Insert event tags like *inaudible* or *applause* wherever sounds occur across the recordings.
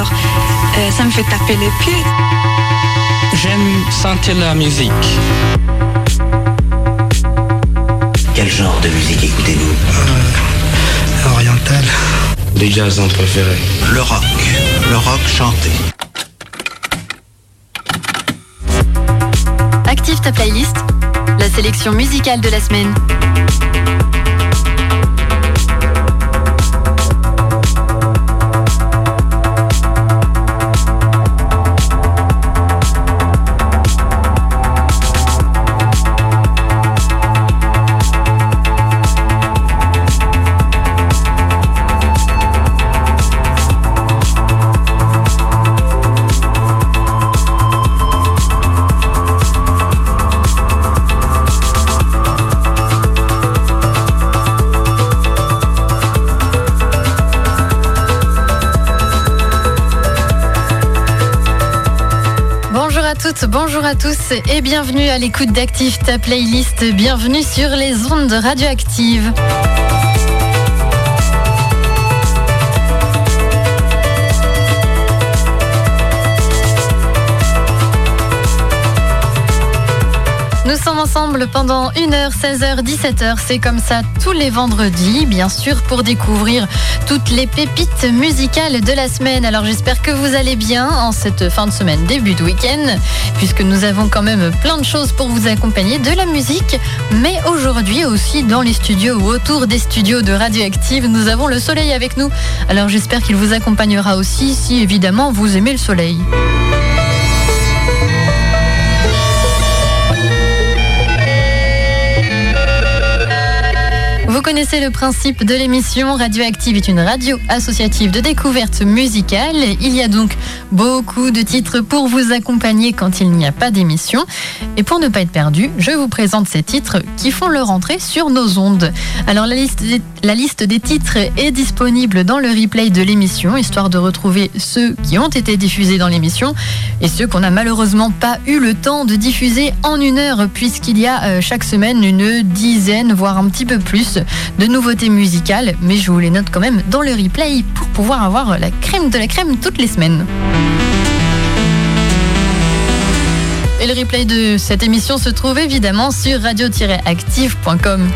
alors euh, ça me fait taper les pieds. J'aime sentir la musique. Quel genre de musique écoutez-vous? Euh, Oriental. Des jazzons préférés. Le rock. Le rock chanté. Active ta playlist, la sélection musicale de la semaine. Bonjour à tous et bienvenue à l'écoute d'Active ta playlist. Bienvenue sur les ondes radioactives. Nous sommes ensemble pendant 1h, 16h, 17h. C'est comme ça tous les vendredis, bien sûr, pour découvrir toutes les pépites musicales de la semaine. Alors j'espère que vous allez bien en cette fin de semaine, début de week-end, puisque nous avons quand même plein de choses pour vous accompagner, de la musique, mais aujourd'hui aussi dans les studios ou autour des studios de Radioactive, nous avons le soleil avec nous. Alors j'espère qu'il vous accompagnera aussi si évidemment vous aimez le soleil. Vous connaissez le principe de l'émission. Radioactive est une radio associative de découverte musicale. Il y a donc beaucoup de titres pour vous accompagner quand il n'y a pas d'émission. Et pour ne pas être perdu, je vous présente ces titres qui font leur entrée sur nos ondes. Alors la liste des, la liste des titres est disponible dans le replay de l'émission, histoire de retrouver ceux qui ont été diffusés dans l'émission et ceux qu'on n'a malheureusement pas eu le temps de diffuser en une heure, puisqu'il y a euh, chaque semaine une dizaine, voire un petit peu plus de nouveautés musicales, mais je vous les note quand même dans le replay pour pouvoir avoir la crème de la crème toutes les semaines. Et le replay de cette émission se trouve évidemment sur radio-active.com.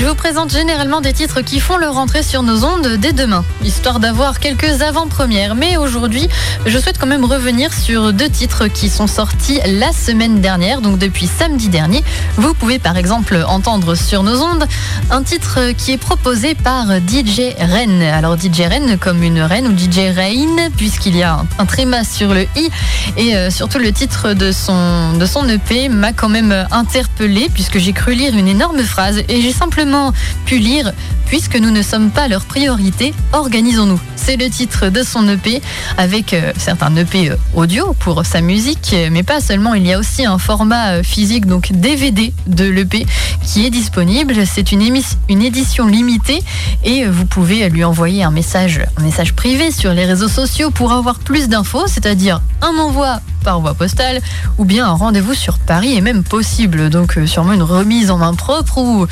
Je vous présente généralement des titres qui font leur entrée sur nos ondes dès demain, histoire d'avoir quelques avant-premières. Mais aujourd'hui, je souhaite quand même revenir sur deux titres qui sont sortis la semaine dernière, donc depuis samedi dernier. Vous pouvez par exemple entendre sur nos ondes un titre qui est proposé par DJ Ren. Alors DJ Ren comme une reine ou DJ Rain, puisqu'il y a un, tréma sur le i. Et euh, surtout le titre de son, de son EP m'a quand même interpellé, puisque j'ai cru lire une énorme phrase et j'ai simplement pu lire Puisque nous ne sommes pas leur priorité, organisons-nous. C'est le titre de son EP avec euh, certains EP euh, audio pour sa musique, mais pas seulement, il y a aussi un format euh, physique, donc DVD de l'EP qui est disponible. C'est une, une édition limitée et vous pouvez lui envoyer un message, un message privé sur les réseaux sociaux pour avoir plus d'infos, c'est-à-dire un envoi par voie postale ou bien un rendez-vous sur Paris est même possible. Donc sûrement une remise en main propre ou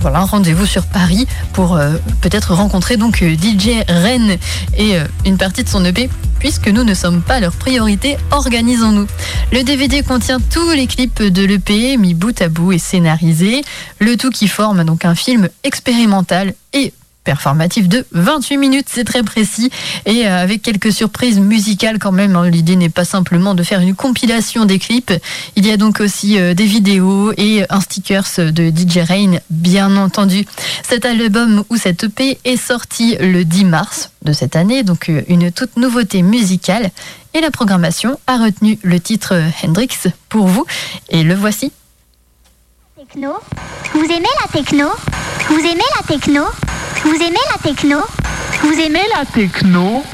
voilà un rendez-vous sur Paris pour euh, peut-être rencontrer donc euh, DJ Ren et euh, une partie de son EP puisque nous ne sommes pas leur priorité, organisons-nous. Le DVD contient tous les clips de l'EP mis bout à bout et scénarisés, le tout qui forme donc un film expérimental et performatif de 28 minutes, c'est très précis et euh, avec quelques surprises musicales quand même. Hein. L'idée n'est pas simplement de faire une compilation des clips, il y a donc aussi euh, des vidéos et un stickers de DJ Rain, bien entendu. Cet album ou cette EP est sorti le 10 mars de cette année, donc euh, une toute nouveauté musicale. Et la programmation a retenu le titre Hendrix pour vous, et le voici. Techno Vous aimez la techno? Vous aimez la techno? Vous aimez la techno? Vous aimez la techno?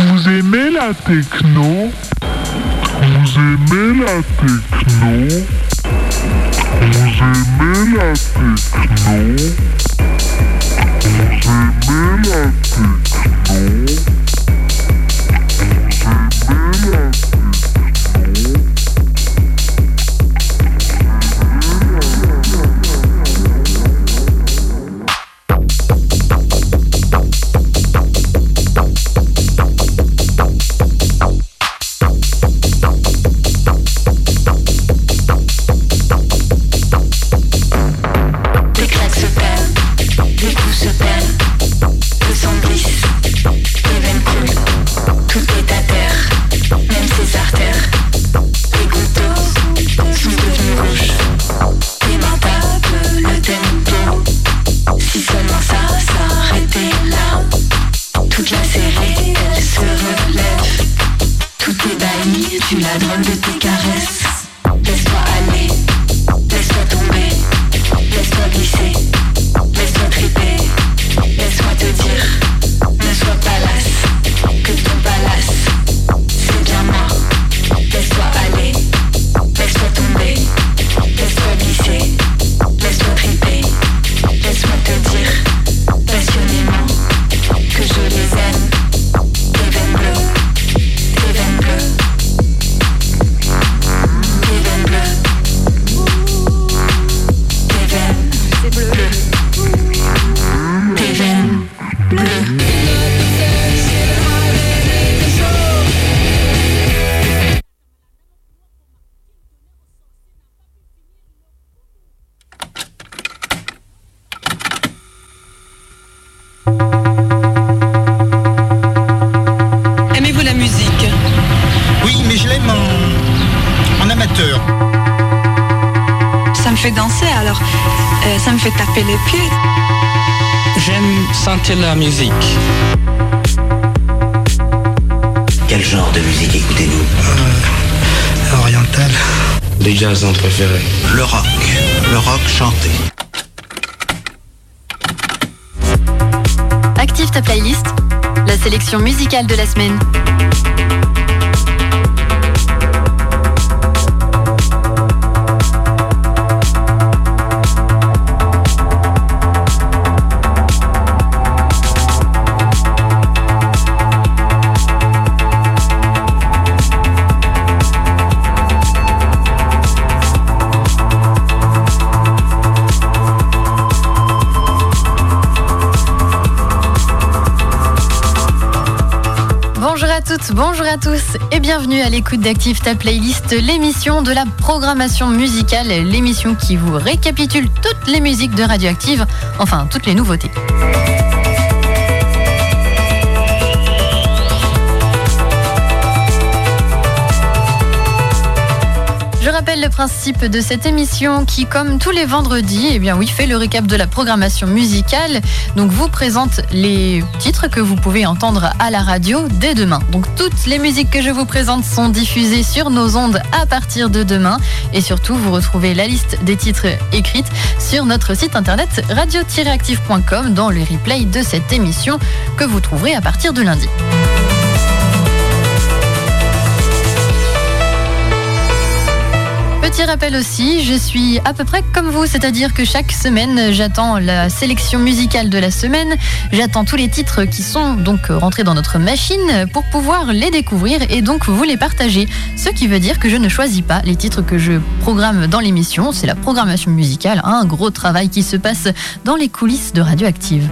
Vous aimez la techno? Vous aimez la techno? Vous aimez la techno? Vous aimez la techno? La Bonjour à tous et bienvenue à l'écoute d'Active ta playlist, l'émission de la programmation musicale, l'émission qui vous récapitule toutes les musiques de Radioactive, enfin toutes les nouveautés. Rappelle le principe de cette émission qui, comme tous les vendredis, eh bien oui, fait le récap de la programmation musicale. Donc vous présente les titres que vous pouvez entendre à la radio dès demain. Donc toutes les musiques que je vous présente sont diffusées sur nos ondes à partir de demain. Et surtout, vous retrouvez la liste des titres écrites sur notre site internet radio-active.com dans le replay de cette émission que vous trouverez à partir de lundi. Rappel aussi, je suis à peu près comme vous, c'est-à-dire que chaque semaine, j'attends la sélection musicale de la semaine, j'attends tous les titres qui sont donc rentrés dans notre machine pour pouvoir les découvrir et donc vous les partager. Ce qui veut dire que je ne choisis pas les titres que je programme dans l'émission, c'est la programmation musicale, un gros travail qui se passe dans les coulisses de Radioactive.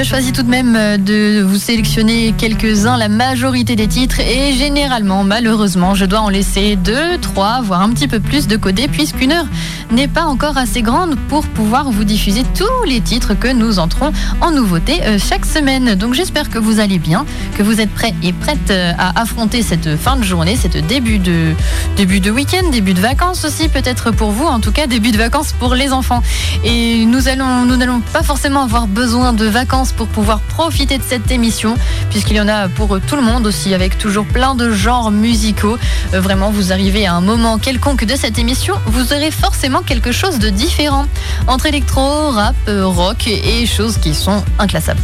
Je choisis tout de même euh, de vous sélectionner quelques-uns, la majorité des titres, et généralement, malheureusement, je dois en laisser deux, trois, voire un petit peu plus de codés, puisqu'une heure n'est pas encore assez grande pour pouvoir vous diffuser tous les titres que nous entrons en nouveauté euh, chaque semaine. Donc j'espère que vous allez bien, que vous êtes prêts et prêtes euh, à affronter cette fin de journée, cette début de, début de week-end, début de vacances aussi, peut-être pour vous, en tout cas début de vacances pour les enfants. Et nous allons, nous n'allons pas forcément avoir besoin de vacances pour pouvoir profiter de cette émission, puisqu'il y en a pour tout le monde aussi, avec toujours plein de genres musicaux. Euh, vraiment, vous arrivez à un moment quelconque de cette émission, vous aurez forcément quelque chose de différent entre électro, rap, euh, rock et choses qui sont inclassables.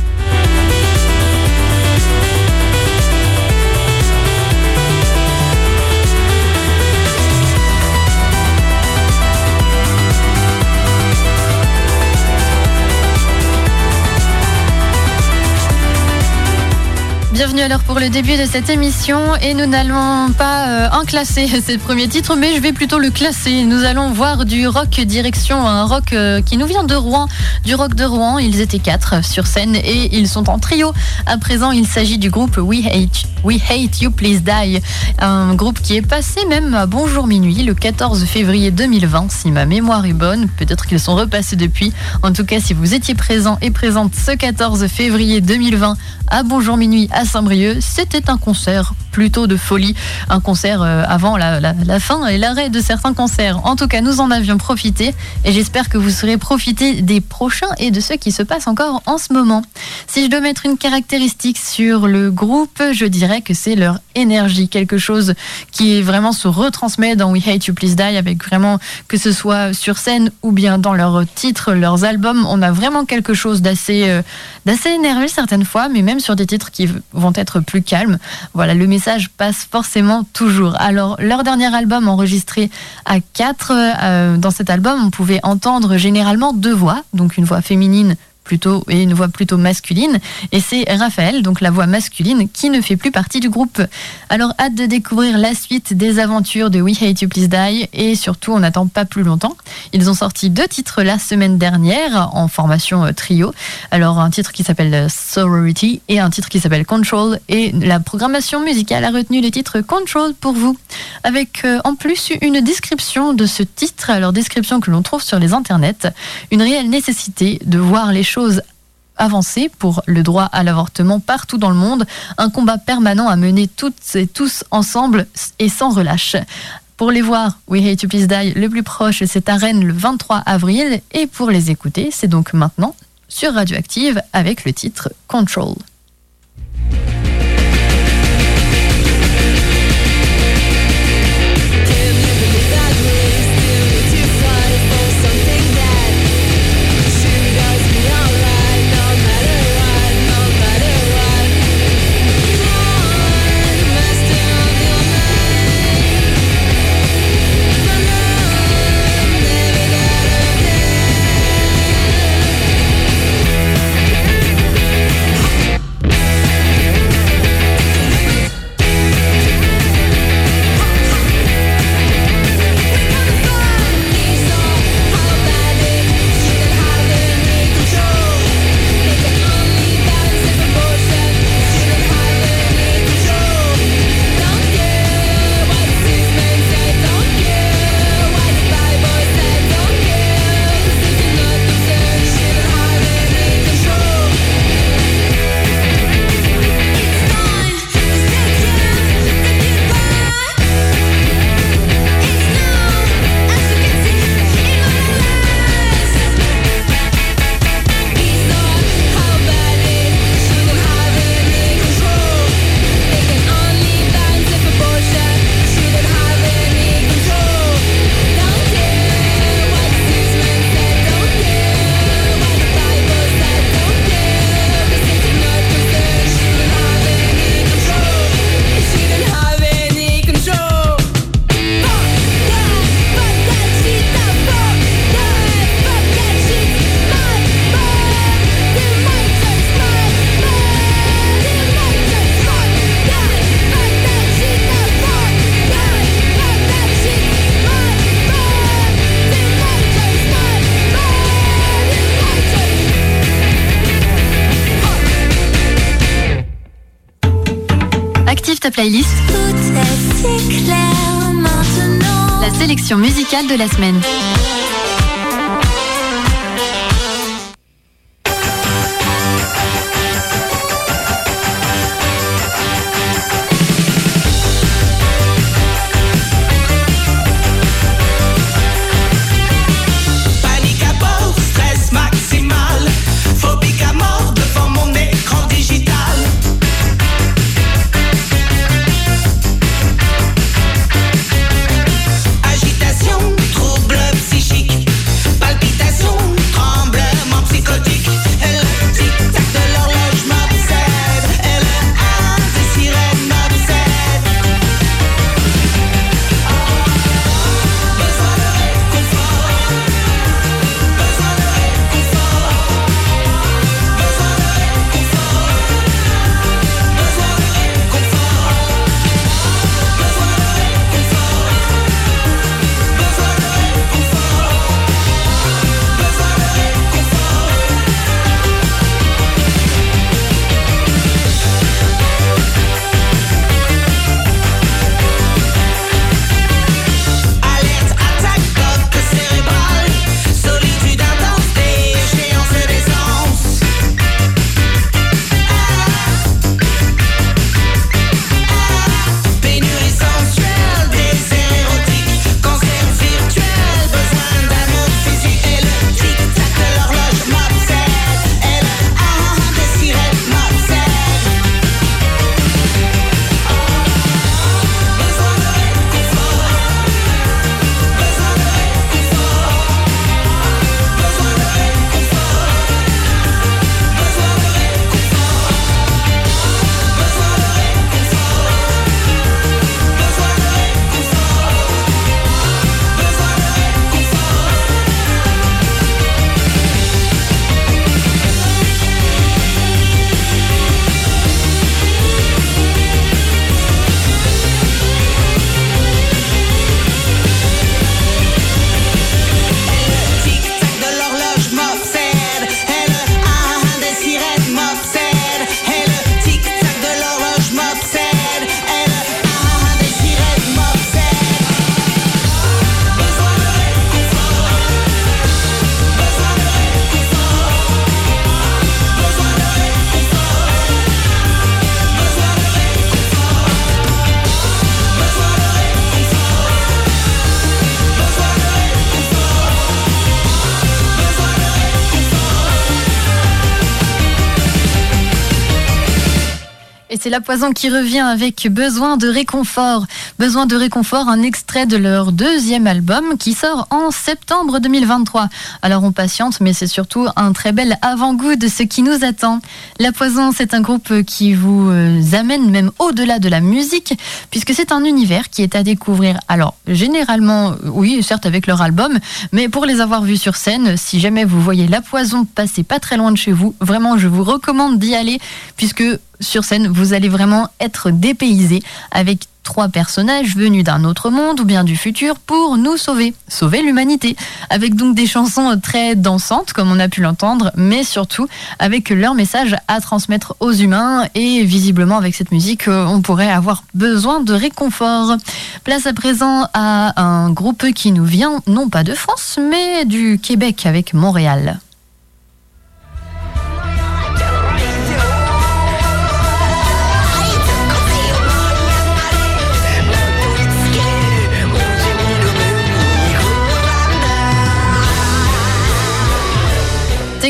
Bienvenue alors pour le début de cette émission et nous n'allons pas euh, enclasser *laughs* ces premiers titres mais je vais plutôt le classer. Nous allons voir du rock direction un rock euh, qui nous vient de Rouen, du rock de Rouen. Ils étaient quatre sur scène et ils sont en trio. À présent, il s'agit du groupe We Hate, We Hate You Please Die, un groupe qui est passé même à Bonjour Minuit le 14 février 2020 si ma mémoire est bonne. Peut-être qu'ils sont repassés depuis. En tout cas, si vous étiez présent et présente ce 14 février 2020 à Bonjour Minuit à Saint-Brieuc, c'était un concert plutôt de folie. Un concert euh, avant la, fin et l'arrêt de certains concerts. En tout cas, nous en avions profité et j'espère que vous saurez profiter des prochains et de ceux qui se passent encore en ce moment. Si je dois mettre une caractéristique sur le groupe, je dirais que c'est leur énergie, quelque chose qui vraiment se retransmet dans We Hate You Please Die avec vraiment que ce soit sur scène ou bien dans leurs titres, leurs albums, on a vraiment quelque chose d'assez euh, d'assez énervé certaines fois, mais même sur des titres qui vont être plus calmes. Voilà, le message passe forcément toujours. Alors, leur dernier album enregistré à 4, dans cet album, on pouvait entendre généralement deux voix, donc une voix féminine plutôt et une voix plutôt masculine. Et c'est Raphaël donc la voix masculine qui ne fait plus partie du groupe. Alors hâte de découvrir la suite des aventures de We Hate You Please Die. Et surtout on n'attend pas plus longtemps. Ils ont sorti deux titres la semaine dernière en formation euh, trio. Alors un titre qui s'appelle euh, Sorority et un titre qui s'appelle Control. Et la programmation musicale a retenu le titre Control pour vous. Avec euh, en plus une description de ce titre. Alors description que l'on trouve sur les internets. Une réelle nécessité de voir les choses avancer pour le droit à l'avortement partout dans le monde, un combat permanent à mener toutes et tous ensemble et sans relâche. Pour les voir, We Hate You Please Die, le plus proche, c'est à Rennes le 23 avril. Et pour les écouter, c'est donc maintenant sur Radioactive avec le titre Control. De la semaine. C'est la poison qui revient avec Besoin de réconfort. Besoin de réconfort, un extrait de leur deuxième album qui sort en septembre 2023. Alors on patiente, mais c'est surtout un très bel avant-goût de ce qui nous attend. La poison, c'est un groupe qui vous euh, amène même au-delà de la musique, puisque c'est un univers qui est à découvrir. Alors généralement, oui, certes avec leur album, mais pour les avoir vus sur scène, si jamais vous voyez la poison passer pas très loin de chez vous, vraiment je vous recommande d'y aller, puisque sur scène, vous allez vraiment être dépaysé avec trois personnages venus d'un autre monde ou bien du futur pour nous sauver, sauver l'humanité, avec donc des chansons très dansantes comme on a pu l'entendre, mais surtout avec leur message à transmettre aux humains et visiblement avec cette musique euh, on pourrait avoir besoin de réconfort. Place à présent à un groupe qui nous vient non pas de France mais du Québec avec Montréal.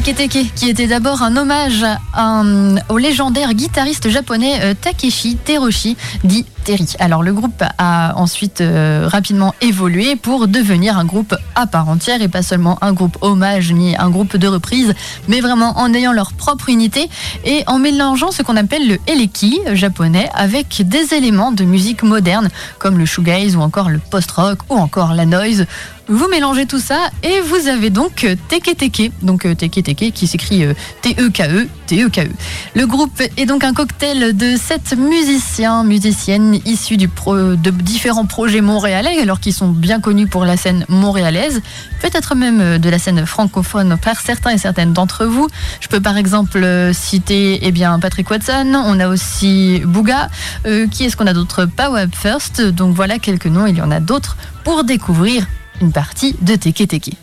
Teke qui était d'abord un hommage au légendaire guitariste japonais euh, Takeshi Teroshi, dit Alors le groupe a ensuite euh, rapidement évolué pour devenir un groupe à part entière et pas seulement un groupe hommage ni un groupe de reprise, mais vraiment en ayant leur propre unité et en mélangeant ce qu'on appelle le eleki japonais avec des éléments de musique moderne comme le shoegaze ou encore le post-rock ou encore la noise. Vous mélangez tout ça et vous avez donc Teke Teke, donc euh, Teke Teke qui s'écrit euh, T-E-K-E, T-E-K-E. Le groupe est donc un cocktail de sept musiciens, musiciennes du pro- de différents projets montréalais, alors qu'ils sont bien connus pour la scène montréalaise, peut-être même euh, de la scène francophone par certains et certaines d'entre vous. Je peux par exemple euh, citer eh bien, Patrick Watson, on a aussi Bouga, euh, qui est-ce qu'on a d'autre? Power First, donc voilà quelques noms, il y en a d'autres pour découvrir une partie de Teke Teke.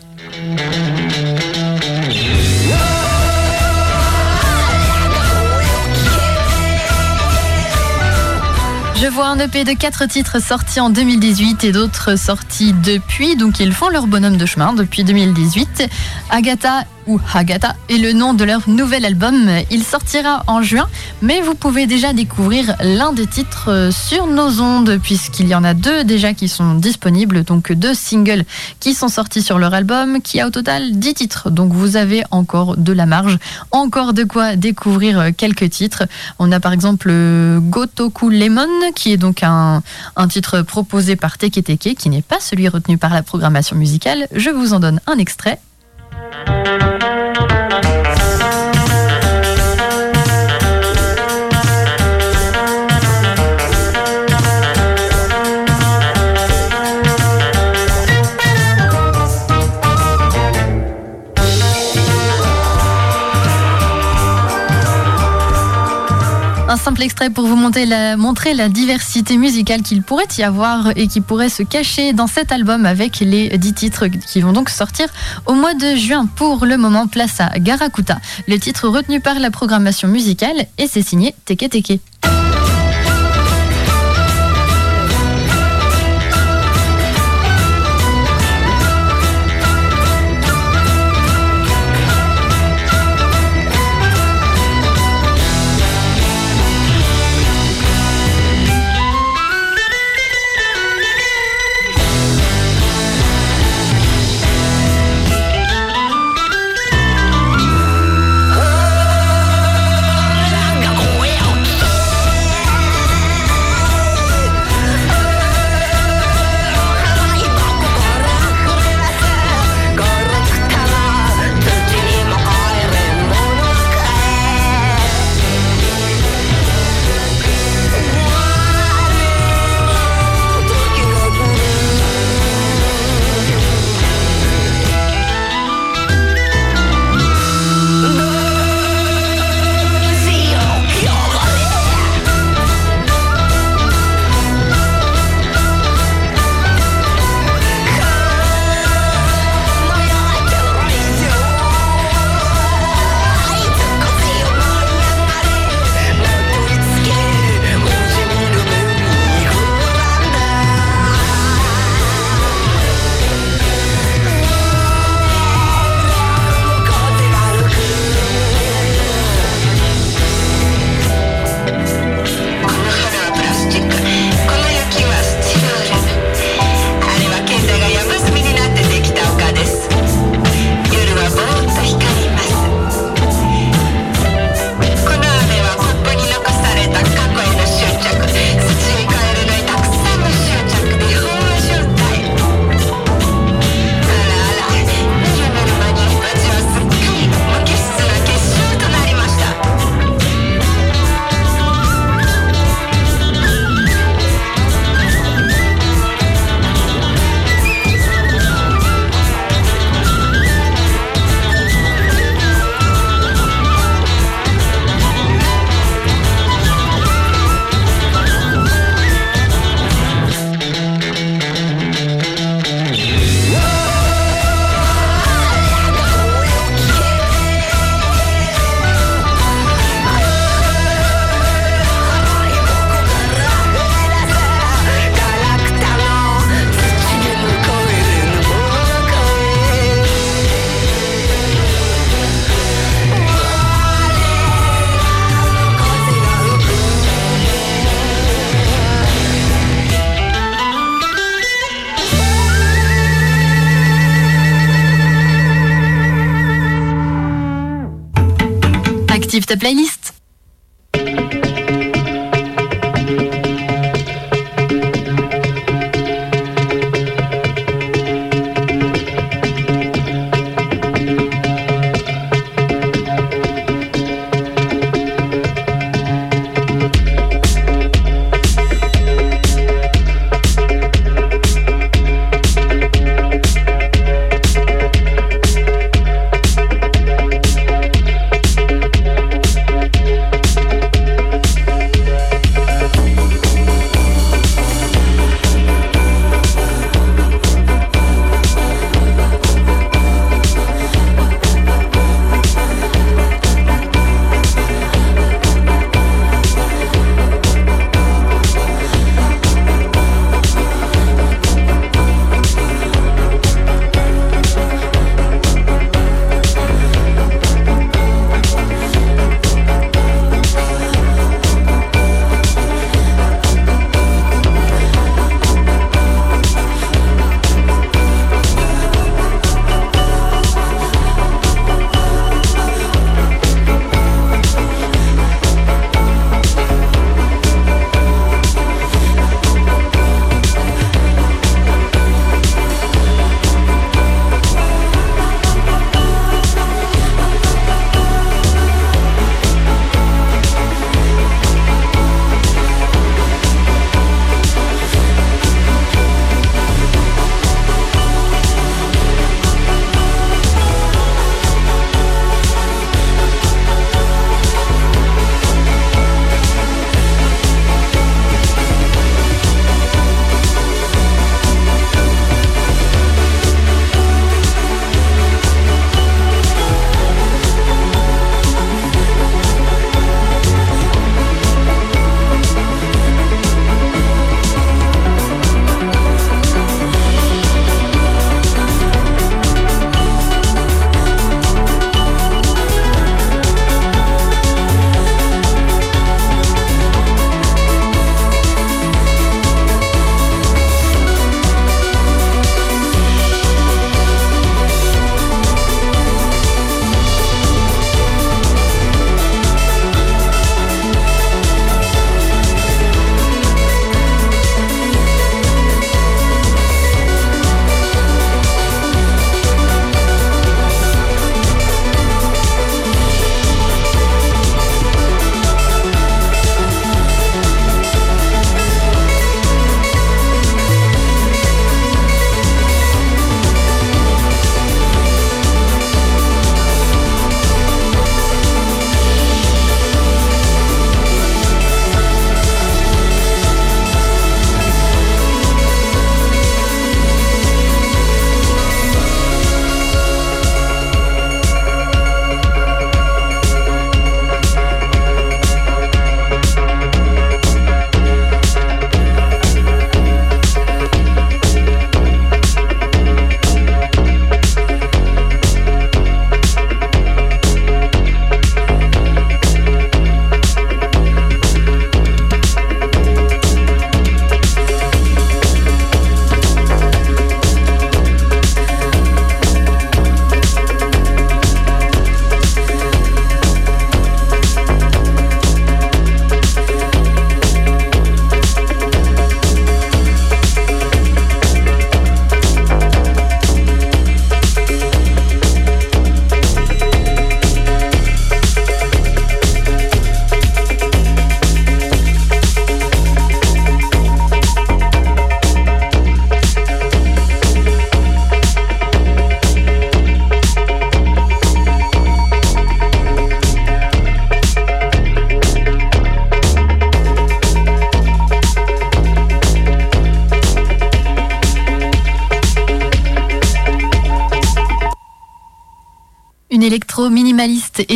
Je vois un EP de quatre titres sortis en 2018 et d'autres sortis depuis, donc ils font leur bonhomme de chemin depuis 2018. Agatha ou Agatha est le nom de leur nouvel album. Il sortira en juin, mais vous pouvez déjà découvrir l'un des titres euh, sur nos ondes, puisqu'il y en a deux déjà qui sont disponibles, donc deux singles qui sont sortis sur leur album, qui a au total 10 titres. Donc vous avez encore de la marge, encore de quoi découvrir euh, quelques titres. On a par exemple euh, Gotoku Lemon, qui est donc un, un titre proposé par Teke Teke, qui n'est pas celui retenu par la programmation musicale. Je vous en donne un extrait. Thank you. Un simple extrait pour vous montrer la, diversité musicale qu'il pourrait y avoir et qui pourrait se cacher dans cet album avec les 10 titres qui vont donc sortir au mois de juin. Pour le moment, place à Garakuta, le titre retenu par la programmation musicale et c'est signé Teke Teke.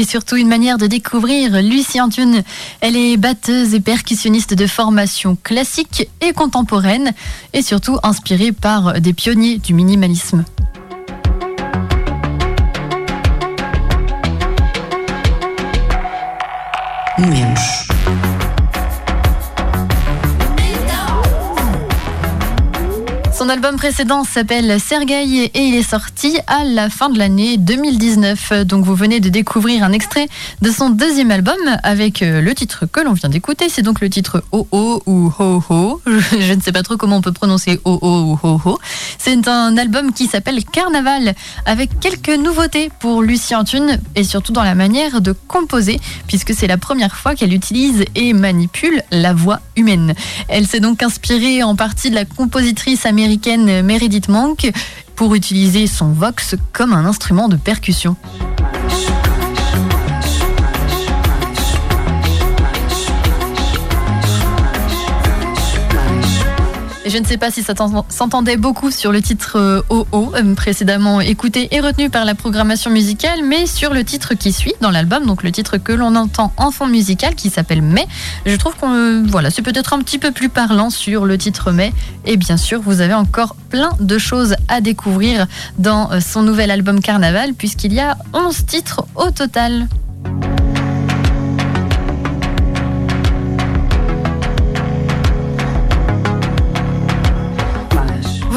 Surtout une manière de découvrir Lucie Antune. Elle est batteuse et percussionniste de formation classique et contemporaine et surtout inspirée par des pionniers du minimalisme. Son album précédent s'appelle Sergueï et il est sorti à la fin de l'année 2019. Donc vous venez de découvrir un extrait de son deuxième album avec euh, le titre que l'on vient d'écouter. C'est donc le titre Oh Oh ou Ho Ho. *laughs* Je ne sais pas trop comment on peut prononcer Oh Oh ou Ho Ho. C'est un album qui s'appelle Carnaval avec quelques nouveautés pour Lucien Thune et surtout dans la manière de composer puisque c'est la première fois qu'elle utilise et manipule la voix humaine. Elle s'est donc inspirée en partie de la compositrice américaine Meredith Monk pour utiliser son vox comme un instrument de percussion. Je ne sais pas si ça s'entendait beaucoup sur le titre OO, euh, précédemment écouté et retenu par la programmation musicale, mais sur le titre qui suit dans l'album, donc le titre que l'on entend en fond musical qui s'appelle Mais. Je trouve qu'on voilà, c'est peut-être un petit peu plus parlant sur le titre Mais. Et bien sûr, vous avez encore plein de choses à découvrir dans euh, son nouvel album Carnaval, puisqu'il y a 11 titres au total.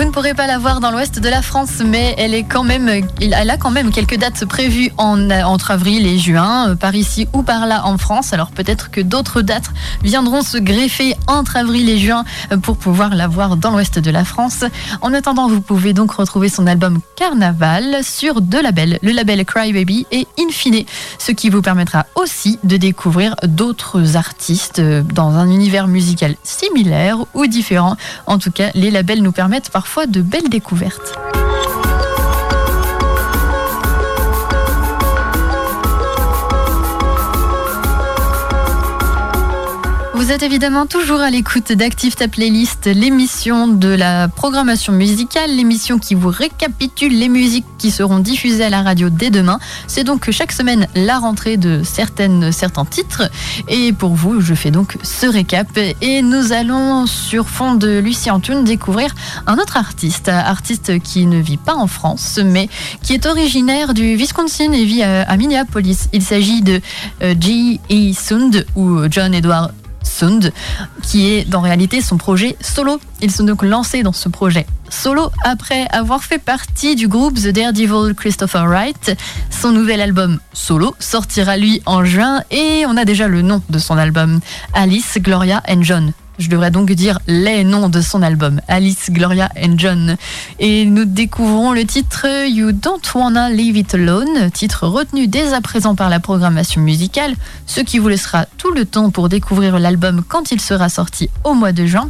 Vous ne pourrez pas la voir dans l'ouest de la France, mais elle, est quand même, elle a quand même quelques dates prévues en, entre avril et juin, euh, par ici ou par là en France. Alors peut-être que d'autres dates viendront se greffer entre avril et juin euh, pour pouvoir la voir dans l'ouest de la France. En attendant, vous pouvez donc retrouver son album Carnaval sur deux labels, le label Crybaby et Infine, ce qui vous permettra aussi de découvrir d'autres artistes euh, dans un univers musical similaire ou différent. En tout cas, les labels nous permettent parfois de belles découvertes. Vous êtes évidemment toujours à l'écoute d'Active ta playlist, l'émission de la programmation musicale, l'émission qui vous récapitule les musiques qui seront diffusées à la radio dès demain. C'est donc chaque semaine la rentrée de certaines, certains titres. Et pour vous, je fais donc ce récap. Et nous allons, sur fond de Lucie Antoun, découvrir un autre artiste. Artiste qui ne vit pas en France, mais qui est originaire du Wisconsin et vit à, Minneapolis. Il s'agit de euh, G.E. Sund ou John Edward Qui est en réalité son projet solo. Ils sont donc lancés dans ce projet solo après avoir fait partie du groupe The Daredevil Christopher Wright. Son nouvel album solo sortira lui en juin et on a déjà le nom de son album, Alice, Gloria and John. Je devrais donc dire les noms de son album, Alice, Gloria and John. Et nous découvrons le titre You Don't Wanna Leave It Alone, titre retenu dès à présent par la programmation musicale, ce qui vous laissera tout le temps pour découvrir l'album quand il sera sorti au mois de juin.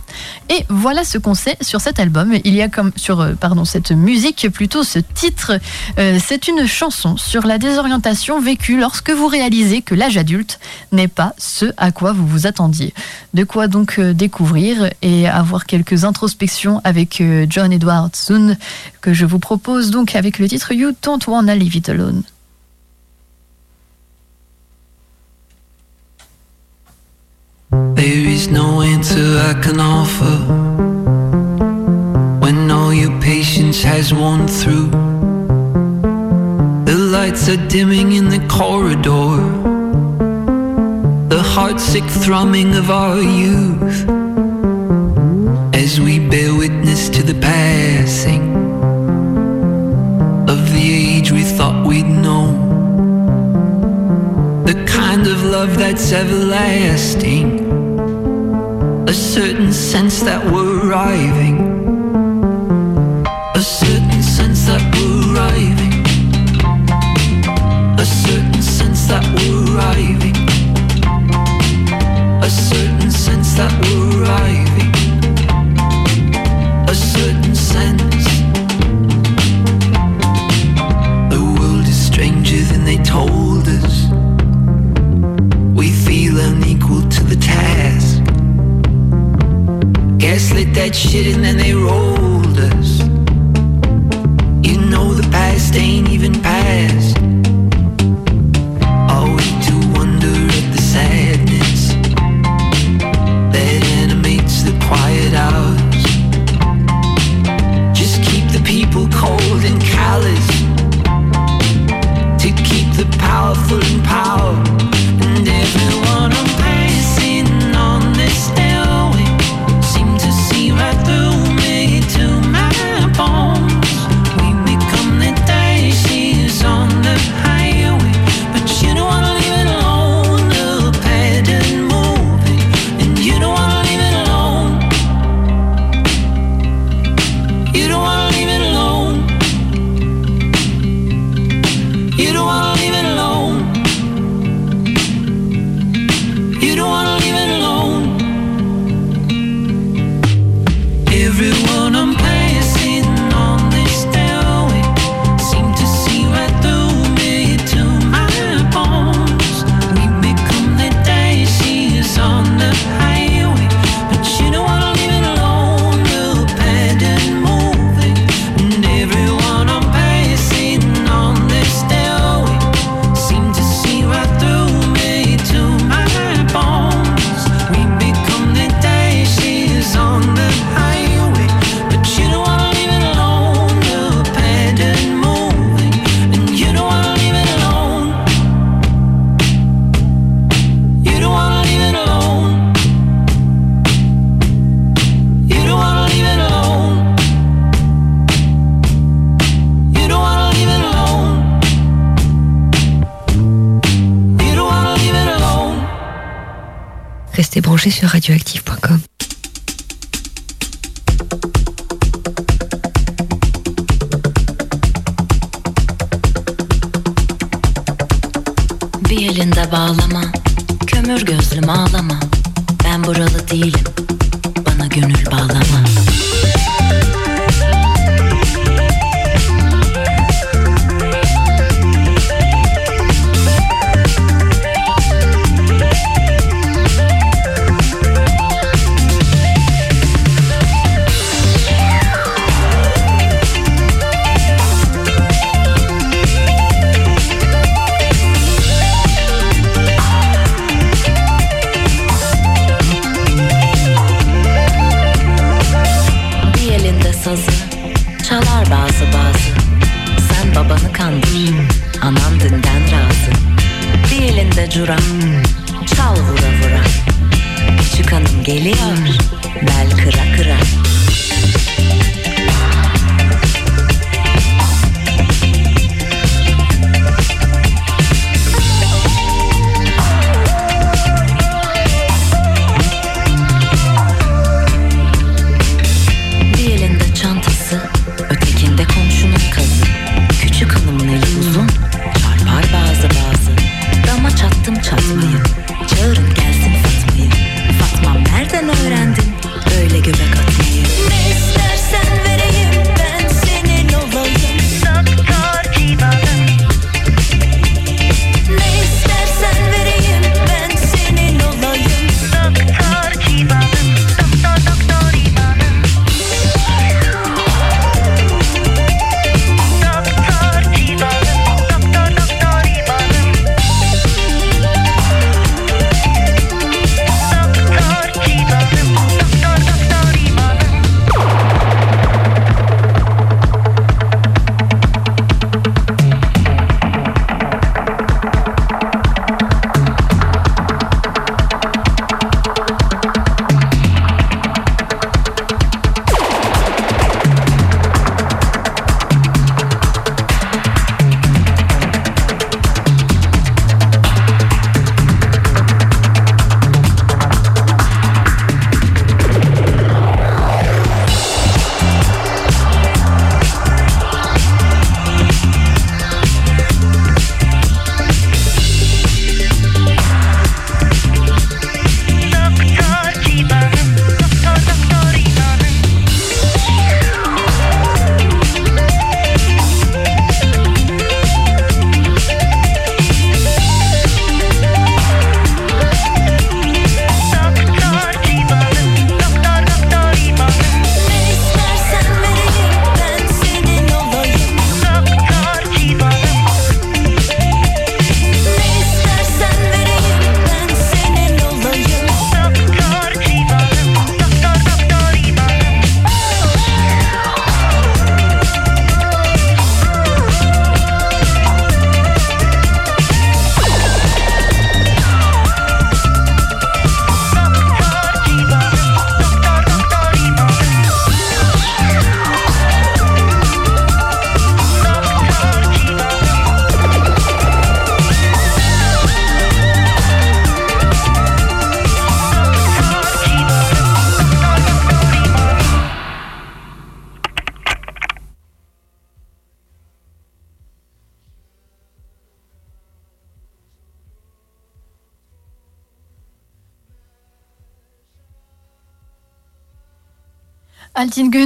Et voilà ce qu'on sait sur cet album. Il y a comme sur euh, pardon cette musique plutôt ce titre. Euh, c'est une chanson sur la désorientation vécue lorsque vous réalisez que l'âge adulte n'est pas ce à quoi vous vous attendiez. De quoi donc euh, découvrir et avoir quelques introspections avec euh, John Edward Soon que je vous propose donc avec le titre You Don't Wanna Leave It Alone. There is no answer I can offer when all your patience has worn through. The lights are dimming in the corridor, heartsick thrumming of our youth as we bear witness to the passing of the age we thought we'd know. The kind of love that's everlasting a certain sense that we're arriving. sazı Çalar bazı bazı. Sen babanı kandır Anam dünden razı. Bir elinde cura Çal vura vura. Küçük hanım geliyor Bel kıra kıra.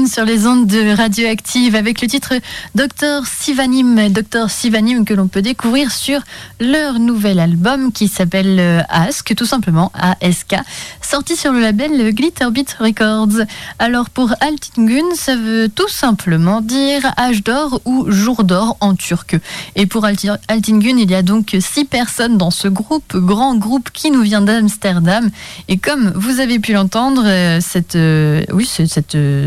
Sur les ondes de Radioactive avec le titre Dr Sivanim, Dr Sivanim que l'on peut découvrir sur leur nouvel album qui s'appelle euh, Ask, tout simplement ASK, sorti sur le label Glitterbeat Records. Alors pour Altingun, ça veut tout simplement dire âge d'or ou jour d'or en turc. Et pour Alti- Altingun, il y a donc six personnes dans ce groupe, grand groupe qui nous vient d'Amsterdam. Et comme vous avez pu l'entendre, euh, euh,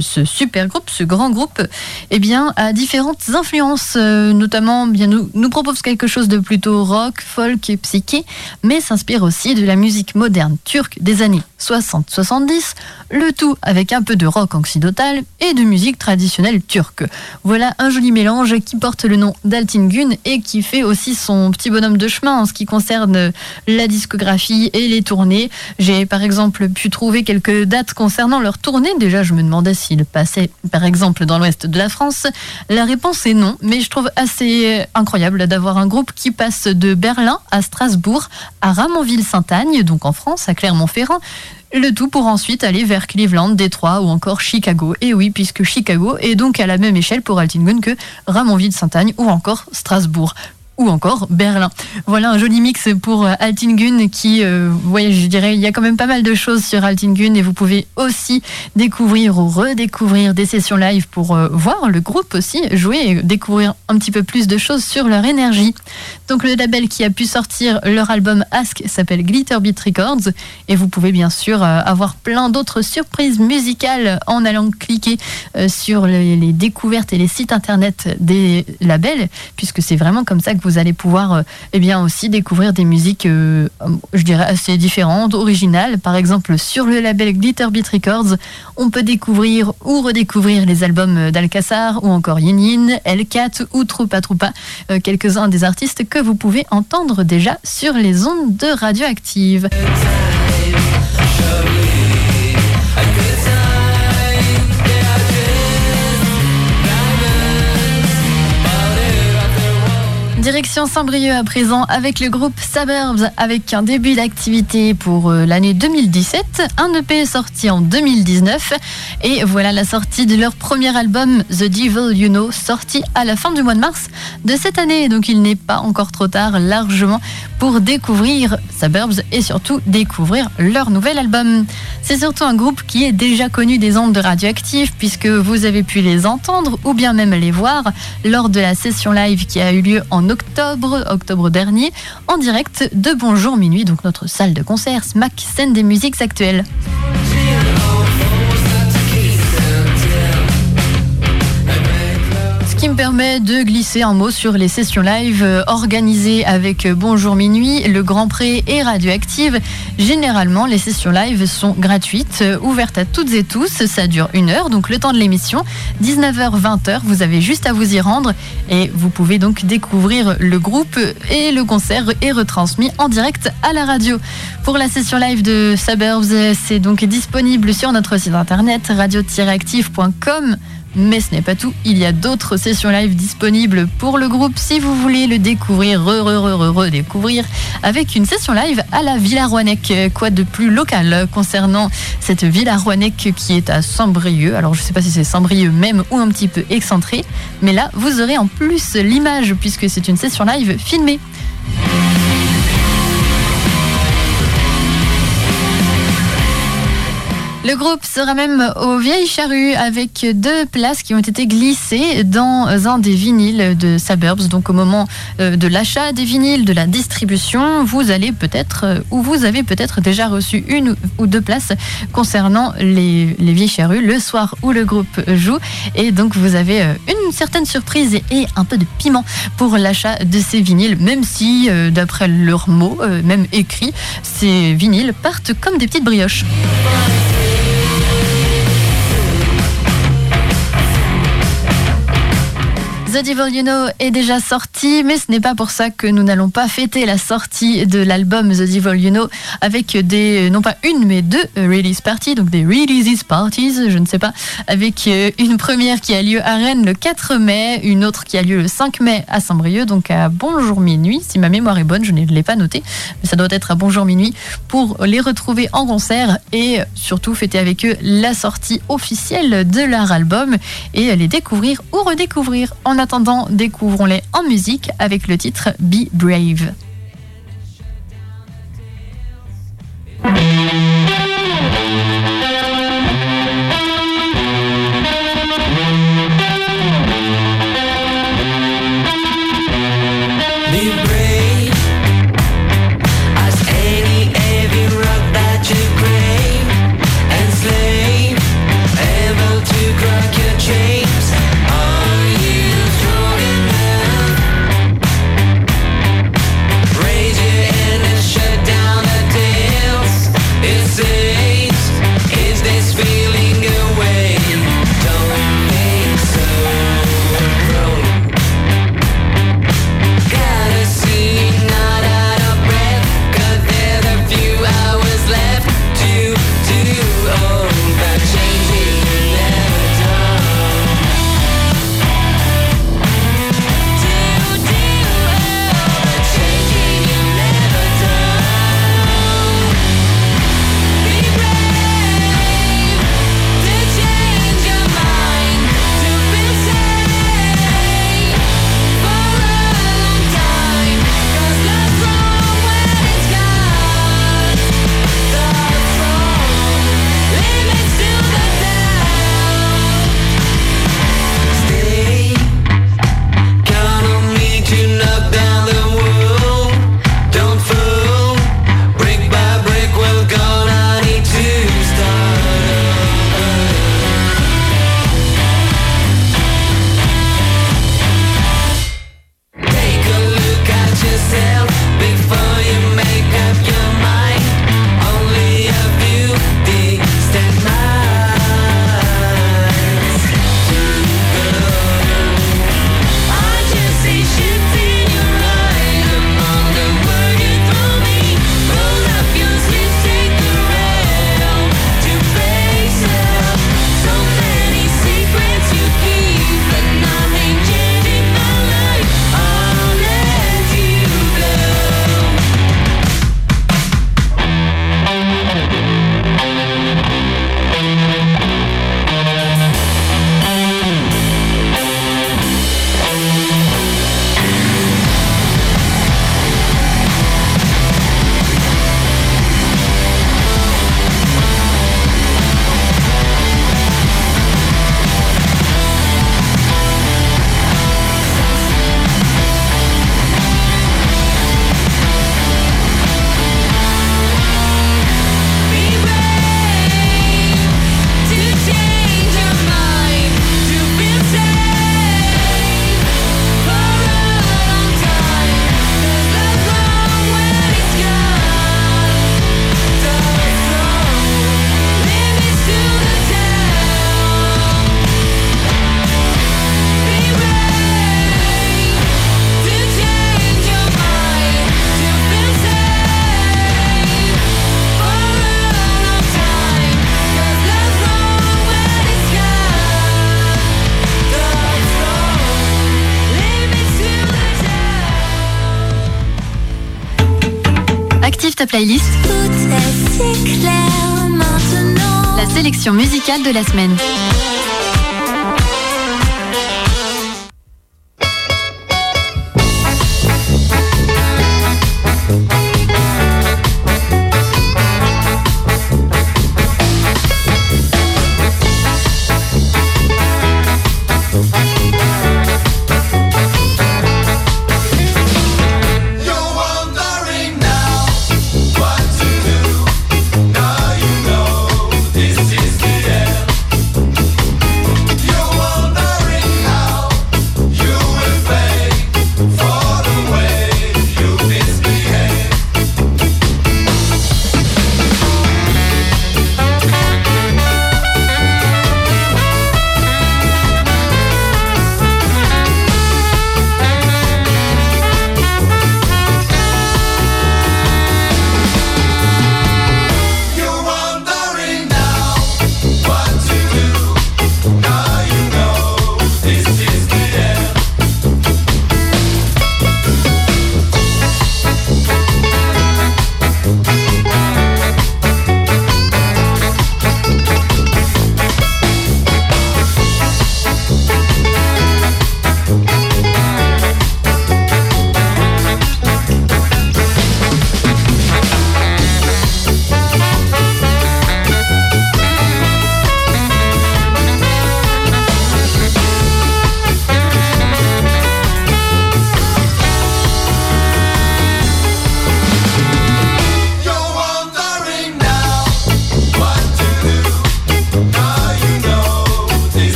ce super groupe, ce grand groupe, eh bien, a différentes influences, euh, notamment, nous, nous propose quelque chose de plutôt rock, folk et psyché, mais s'inspire aussi de la musique moderne turque des années 60-70, le tout avec un peu de rock occidental et de musique traditionnelle turque. Voilà un joli mélange qui porte le nom d'Altingun et qui fait aussi son petit bonhomme de chemin en ce qui concerne la discographie et les tournées. J'ai par exemple pu trouver quelques dates concernant leur tournée. Déjà, je me demandais s'ils passaient par exemple dans l'ouest de la France. La réponse est non, mais je trouve assez incroyable d'avoir un groupe qui passe de Berlin à Strasbourg, à Ramonville-Saint-Agne, donc en France, à Clermont-Ferrand. Le tout pour ensuite aller vers Cleveland, Détroit ou encore Chicago. Et oui, puisque Chicago est donc à la même échelle pour Altingun que Ramonville-Saint-Agne ou encore Strasbourg ou encore Berlin. Voilà un joli mix pour euh, Altingun qui, euh, je dirais, il y a quand même pas mal de choses sur Altingun et vous pouvez aussi découvrir ou redécouvrir des sessions live pour euh, voir le groupe aussi jouer et découvrir un petit peu plus de choses sur leur énergie. Donc le label qui a pu sortir leur album Ask s'appelle Glitterbeat Records et vous pouvez bien sûr euh, avoir plein d'autres surprises musicales en allant cliquer sur les, les découvertes et les sites internet des labels puisque c'est vraiment comme ça que vous allez pouvoir euh, eh bien aussi découvrir des musiques euh, je dirais assez différentes, originales. Par exemple sur le label Glitterbeat Records, on peut découvrir ou redécouvrir les albums d'Alcassar ou encore Yinin, L4 ou Troupa Troupa, euh, quelques-uns des artistes que vous pouvez entendre déjà sur les ondes de Radioactive. Direction Saint-Brieuc à présent avec le groupe Suburbs avec un début d'activité pour euh, l'année 2017, un EP sorti en 2019 et voilà la sortie de leur premier album The Devil You Know sorti à la fin du mois de mars de cette année donc il n'est pas encore trop tard largement pour découvrir Suburbs et surtout découvrir leur nouvel album. C'est surtout un groupe qui est déjà connu des ondes de radioactive puisque vous avez pu les entendre ou bien même les voir lors de la session live qui a eu lieu en octobre, octobre dernier, en direct de Bonjour Minuit, donc notre salle de concert SMAC, scène des musiques actuelles. De glisser un mot sur les sessions live euh, organisées avec euh, Bonjour Minuit, Le Grand Pré et Radioactive. Généralement, les sessions live sont gratuites, euh, ouvertes à toutes et tous. Ça dure une heure, donc le temps de l'émission. 19h-20h, vous avez juste à vous y rendre et vous pouvez donc découvrir le groupe et le concert est retransmis en direct à la radio. Pour la session live de Suburbs, c'est donc disponible sur notre site internet radio-active.com. Mais ce n'est pas tout, il y a d'autres sessions live disponibles pour le groupe si vous voulez le découvrir, re, re, re, re, redécouvrir, avec une session live à la Villa Rouennec. Quoi de plus local concernant cette Villa Rouennec qui est à Saint-Brieuc? Alors je ne sais pas si c'est Saint-Brieuc même ou un petit peu excentré, mais là vous aurez en plus l'image puisque c'est une session live filmée. Le groupe sera même aux Vieilles Charrues avec deux places qui ont été glissées dans un des vinyles de Suburbs. Donc au moment euh, de l'achat des vinyles, de la distribution, vous allez peut-être euh, ou vous avez peut-être déjà reçu une ou deux places concernant les, les Vieilles Charrues le soir où le groupe joue. Et donc vous avez euh, une certaine surprise et un peu de piment pour l'achat de ces vinyles, même si d'après leurs mots, même écrits, ces vinyles partent comme des petites brioches. The Devil You Know est déjà sorti, mais ce n'est pas pour ça que nous n'allons pas fêter la sortie de l'album The Devil You Know avec des, non pas une, mais deux release parties, donc des releases parties, je ne sais pas, avec euh, une première qui a lieu à Rennes le 4 mai, une autre qui a lieu le 5 mai à Saint-Brieuc, donc à Bonjour Minuit, si ma mémoire est bonne, je ne l'ai pas noté, mais ça doit être à Bonjour Minuit, pour les retrouver en concert et surtout fêter avec eux la sortie officielle de leur album et les découvrir ou redécouvrir. En attendant, découvrons-les en musique avec le titre Be Brave. La sélection musicale de la semaine.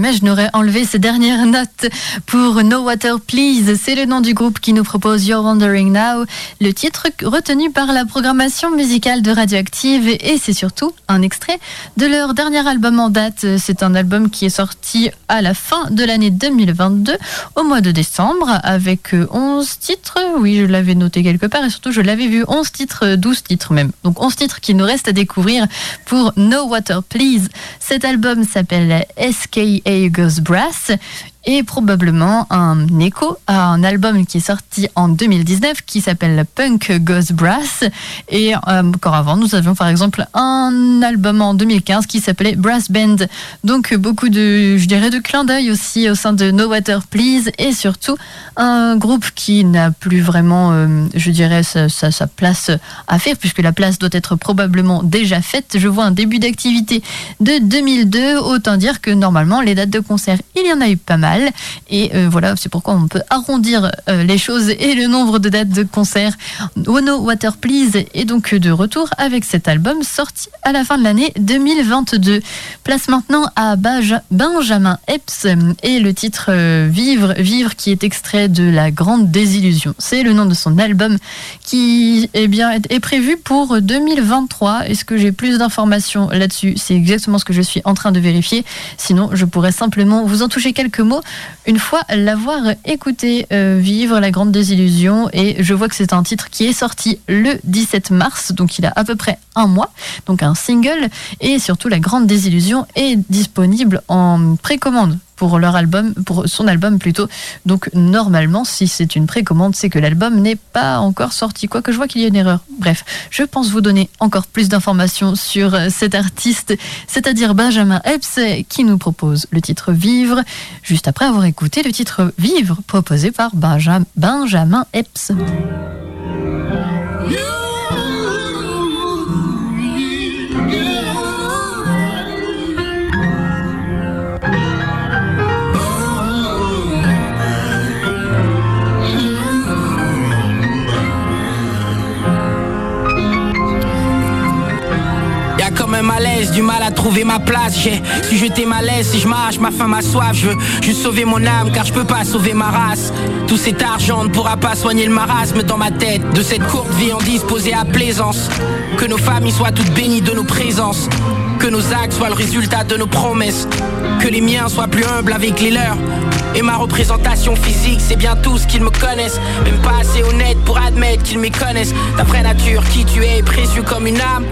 Jamais je n'aurais enlevé ces dernières notes pour No Water Please. C'est le nom du groupe qui nous propose You're Wondering Now, le titre retenu par la programmation musicale de Radioactive et c'est surtout un extrait de leur dernier album en date. C'est un album qui est sorti à la fin de l'année 2022, au mois de décembre, avec 11 titres. Oui, je l'avais noté quelque part et surtout je l'avais vu 11 titres, 12 titres même. Donc 11 titres qui nous restent à découvrir pour No Water Please. Cet album s'appelle SKA Goes Brass et probablement un écho à un album qui est sorti en 2019 qui s'appelle Punk Goes Brass. Et euh, encore avant nous avions par exemple un album en 2015 qui s'appelait Brass Band. Donc beaucoup de je dirais de clins d'œil aussi au sein de No Water Please et surtout un groupe qui n'a plus vraiment euh, je dirais sa, sa, sa place à faire puisque la place doit être probablement déjà faite. Je vois un début d'activité de 2002 autant dire que normalement les dates de concert il y en a eu pas mal et euh, voilà, c'est pourquoi on peut arrondir euh, les choses *laughs* et le nombre de dates de concert. Ono Water Please est donc de retour avec cet album sorti à la fin de l'année 2022. Place maintenant à Benjamin Epps et le titre euh, Vivre, Vivre qui est extrait de La Grande Désillusion. C'est le nom de son album qui eh bien, est prévu pour 2023. Est-ce que j'ai plus d'informations là-dessus? C'est exactement ce que je suis en train de vérifier. Sinon, je pourrais simplement vous en toucher quelques mots une fois l'avoir écouté euh, Vivre la grande désillusion et je vois que c'est un titre qui est sorti le 17 mars donc il a à peu près un mois donc un single et surtout la grande désillusion est disponible en précommande pour leur album, pour son album plutôt. Donc normalement, si c'est une précommande, c'est que l'album n'est pas encore sorti. Quoique je vois qu'il y a une erreur. Bref, je pense vous donner encore plus d'informations sur euh, cet artiste, c'est-à-dire Benjamin Epps, qui nous propose le titre Vivre, juste après avoir écouté le titre Vivre proposé par Benja- Benjamin Epps. Y'a comme un malaise, du mal à trouver ma place. J'ai su jeter ma laisse, si je marche, ma faim, ma soif. Je veux juste sauver mon âme, car je peux pas sauver ma race. Tout cet argent ne pourra pas soigner le marasme dans ma tête. De cette courte vie en disposée à plaisance. Que nos familles soient toutes bénies de nos présences. Que nos actes soient le résultat de nos promesses. Que les miens soient plus humbles avec les leurs. Et ma représentation physique, c'est bien tout ce qu'ils me connaissent. Même pas assez honnête pour admettre qu'ils me connaissent. Ta vraie nature, qui tu es, est précieux comme une âme.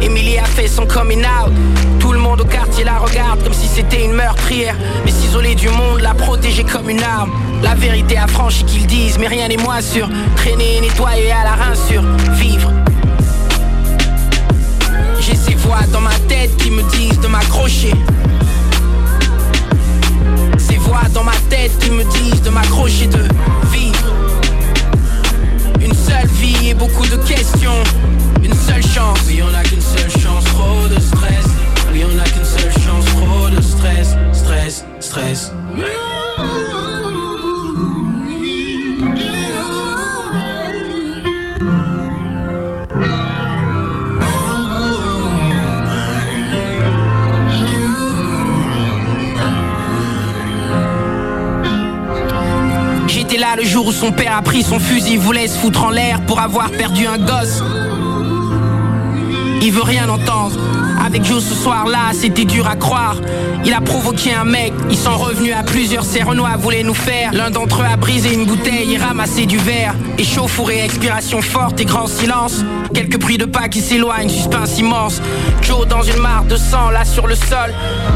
Emily a fait son coming out. Tout le monde au quartier la regarde comme si c'était une meurtrière. Mais s'isoler du monde, la protéger comme une arme. La vérité affranchie qu'ils disent, mais rien n'est moins sûr. Traîner, nettoyer à la rinsure, vivre. J'ai ces voix dans ma tête qui me disent de m'accrocher. Ces voix dans ma tête qui me disent de m'accrocher, de vivre. Une seule vie et beaucoup de questions. Une seule chance. Oui, on a qu'une seule chance, trop de J'étais là jour où son père a pris son fusil, voulait se foutre en l'air pour avoir perdu un gosse. Il veut rien entendre. Avec Joe ce soir-là, c'était dur à croire. Il a provoqué un mec, ils sont revenus à plusieurs. Ces Renois voulaient nous faire. L'un d'entre eux a brisé une bouteille ramassé du verre. Échauffourée, expiration forte et grand silence. Quelques bruits de pas qui s'éloignent, suspense immense. Joe dans une mare de sang, là sur le sol.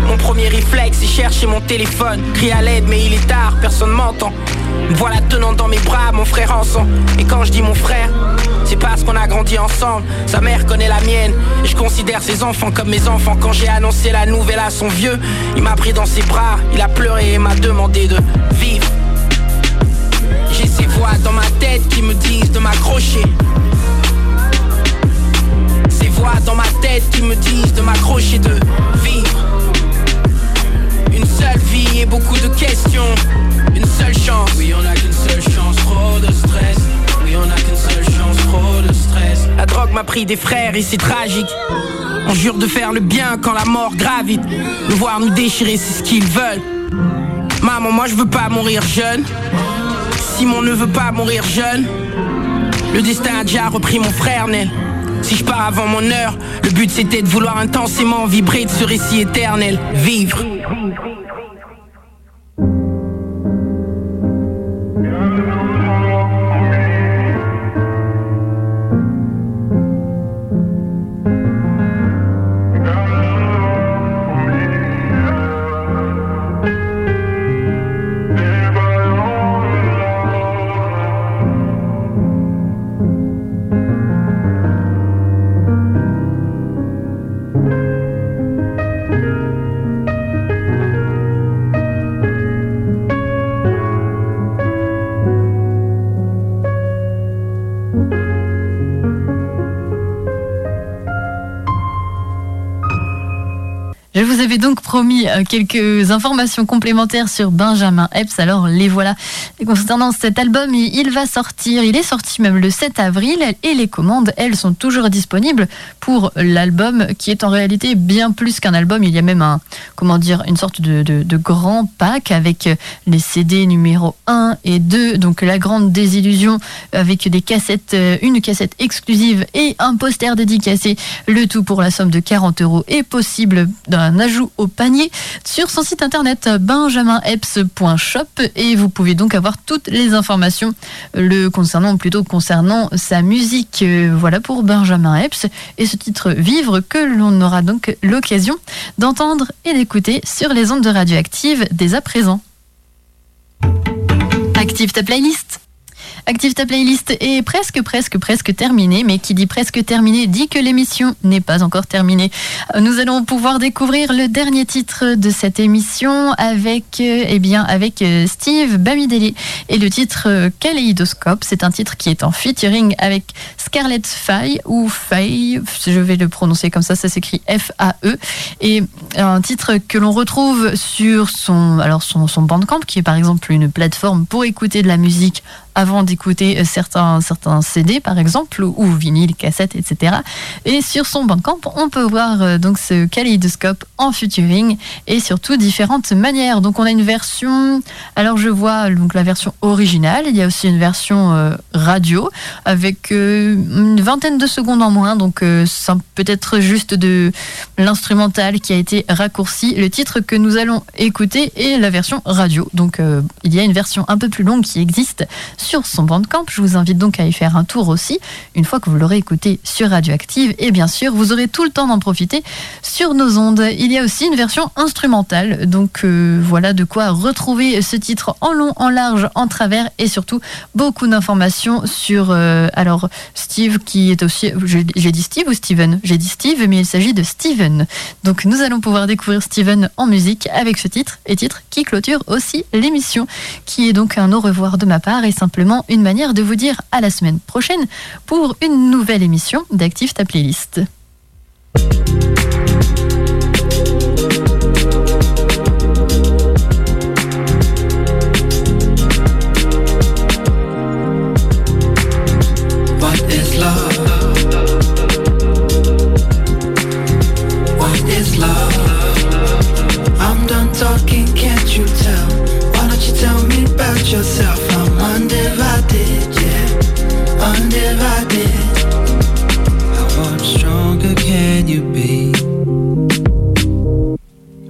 Mon premier réflexe, c'est chercher mon téléphone. Crie à l'aide, mais il est tard, personne m'entend. Me voilà tenant dans mes bras mon frère en sang. Et quand je dis mon frère, c'est parce qu'on a grandi ensemble. Sa mère connaît la mienne. Et je considère ses enfants comme mes enfants. Quand j'ai annoncé la nouvelle à son vieux, il m'a pris dans ses bras. Il a pleuré et m'a demandé de vivre. J'ai ces voix dans ma tête qui me disent de m'accrocher. Ces voix dans ma tête qui me disent de m'accrocher, de vivre. Une seule vie et beaucoup de questions. Une seule chance. Oui, on a qu'une seule chance, trop de stress. La drogue m'a pris des frères et c'est tragique. On jure de faire le bien quand la mort gravite. Le voir nous déchirer, c'est ce qu'ils veulent. Maman, moi je veux pas mourir jeune. Simon ne veut pas mourir jeune. Le destin a déjà repris mon frère Nel. Si je pars avant mon heure, le but c'était de vouloir intensément vibrer de ce récit éternel. Vivre. Vous avais donc promis euh, quelques informations complémentaires sur Benjamin Epps, alors les voilà. Concernant cet album, il va sortir, il est sorti même le 7 avril et les commandes, elles, sont toujours disponibles pour l'album qui est en réalité bien plus qu'un album. Il y a même un, comment dire, une sorte de, grand pack avec les CD numéro 1 et 2, donc la grande désillusion avec des cassettes, euh, une cassette exclusive et un poster dédicacé, le tout pour la somme de 40 euros est possible d'un ajout au panier sur son site internet benjaminepps.shop et vous pouvez donc avoir toutes les informations le concernant, ou plutôt concernant sa musique. Euh, Voilà pour Benjamin Epps et ce titre Vivre que l'on aura donc l'occasion d'entendre et d'écouter sur les ondes de radioactive dès à présent. Active ta playlist. Active ta playlist est presque, presque, presque terminée, mais qui dit presque terminée dit que l'émission n'est pas encore terminée. Euh, Nous allons pouvoir découvrir le dernier titre de cette émission avec, euh, eh bien, avec euh, Steve Bamidele et le titre Kaleidoscope. C'est un titre qui est en featuring avec Scarlett Faye ou Faye, je vais le prononcer comme ça, ça s'écrit F-A-E, et un titre que l'on retrouve sur son, alors son, son Bandcamp, qui est par exemple une plateforme pour écouter de la musique avant d'écouter euh, certains, certains CD par exemple, ou, vinyle, cassette, etc. Et sur son Bandcamp, on peut voir euh, donc ce kaléidoscope en featuring et surtout différentes manières. Donc on a une version, alors je vois donc la version originale, il y a aussi une version euh, radio avec une vingtaine de secondes en moins, donc peut-être juste de l'instrumental qui a été raccourci. Le titre que nous allons écouter est la version radio. Donc il y a une version un peu plus longue qui existe sur son Bandcamp. Je vous invite donc à y faire un tour aussi, une fois que vous l'aurez écouté sur Radioactive. Et bien sûr, vous aurez tout le temps d'en profiter sur nos ondes. Il y a aussi une version instrumentale. Donc euh, voilà de quoi retrouver ce titre en long, en large, en travers et surtout beaucoup d'informations sur euh, alors Steve qui est aussi j'ai dit Steve ou Steven? J'ai dit Steve mais il s'agit de Steven. Donc nous allons pouvoir découvrir Steven en musique avec ce titre et titre qui clôture aussi l'émission qui est donc un au revoir de ma part et une manière de vous dire à la semaine prochaine pour une nouvelle émission d'Active ta playlist.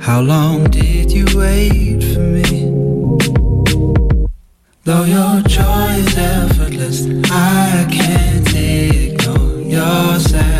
How long did you wait for me? Though your joy is effortless, I can't ignore your sadness.